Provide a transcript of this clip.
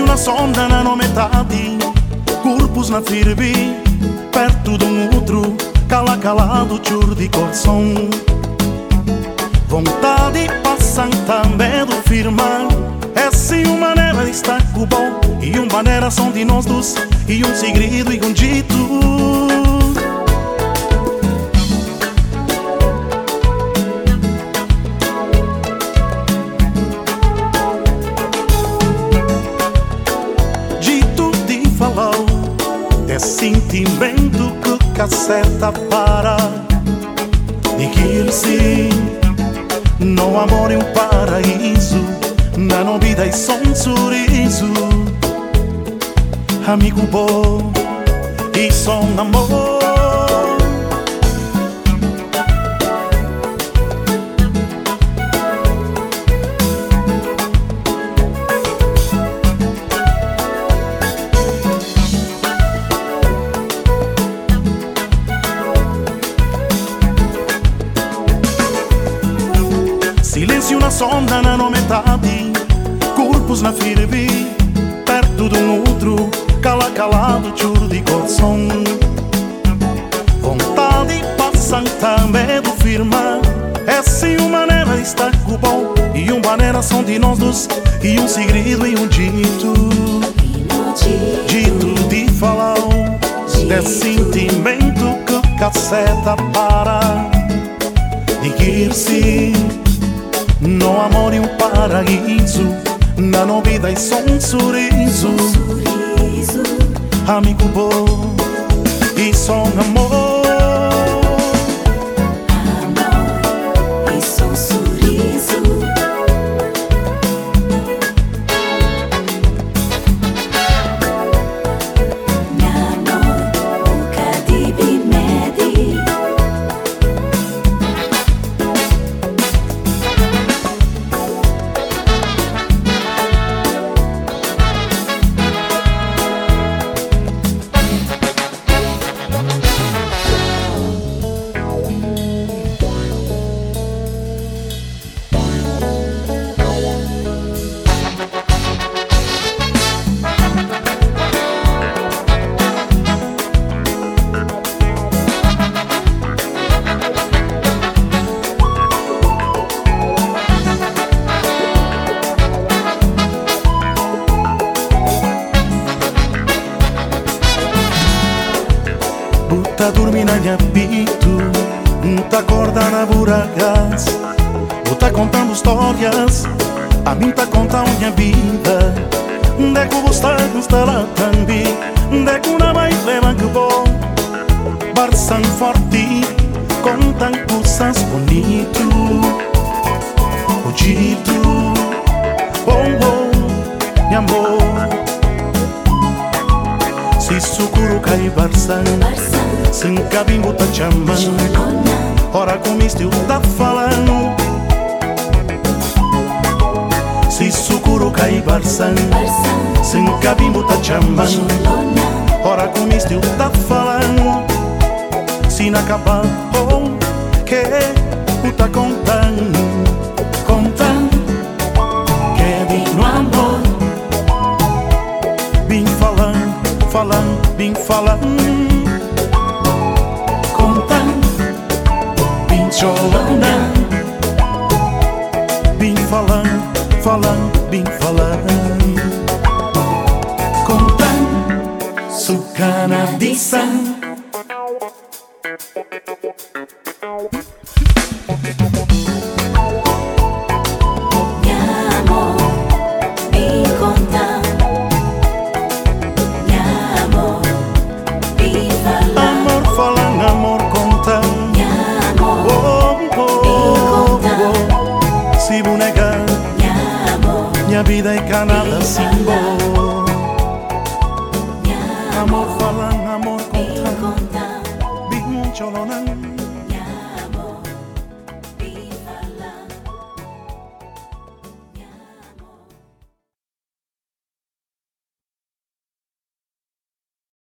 uma sonda na metade Corpos na firme Perto de um outro Cala calado, chur de coração Vontade passam também do firmar É sim uma maneira com bom E uma maneira são de nós dois E um segredo e um dito sentimento que caceta para Dizer-se Não amor é um paraíso Na novidade só um sorriso. Amigo bom E só um amor Na sonda na metade Corpos na firme Perto de um outro Cala calado, choro de coração. Vontade passa também do firma É sim uma maneira de com bom E uma maneira são de nós dois E um segredo e um dito. Dito de falar De sentimento que caceta para Dizer-se no amor e um paraíso Na novidade só um sorriso. Amigo bom E só um amor Tá dormir na minha pito Tá acorda na buragas Tá contando histórias A mim tá contando minha vida Deco você gusta lá também Deco na vai levar que bom Barçam forte Contam coisas bonito O Si sukuru cai barçam Sem cabimbo tá chamando Ora com isto tá falando Si sukuru cai barçam Sem cabimbo tá chamando Ora com isto tá falando acabar oh, que o tá Contando falando, vim falando chorando Vim falando, falando, vim falando nada simbol Amor falan, amor mucho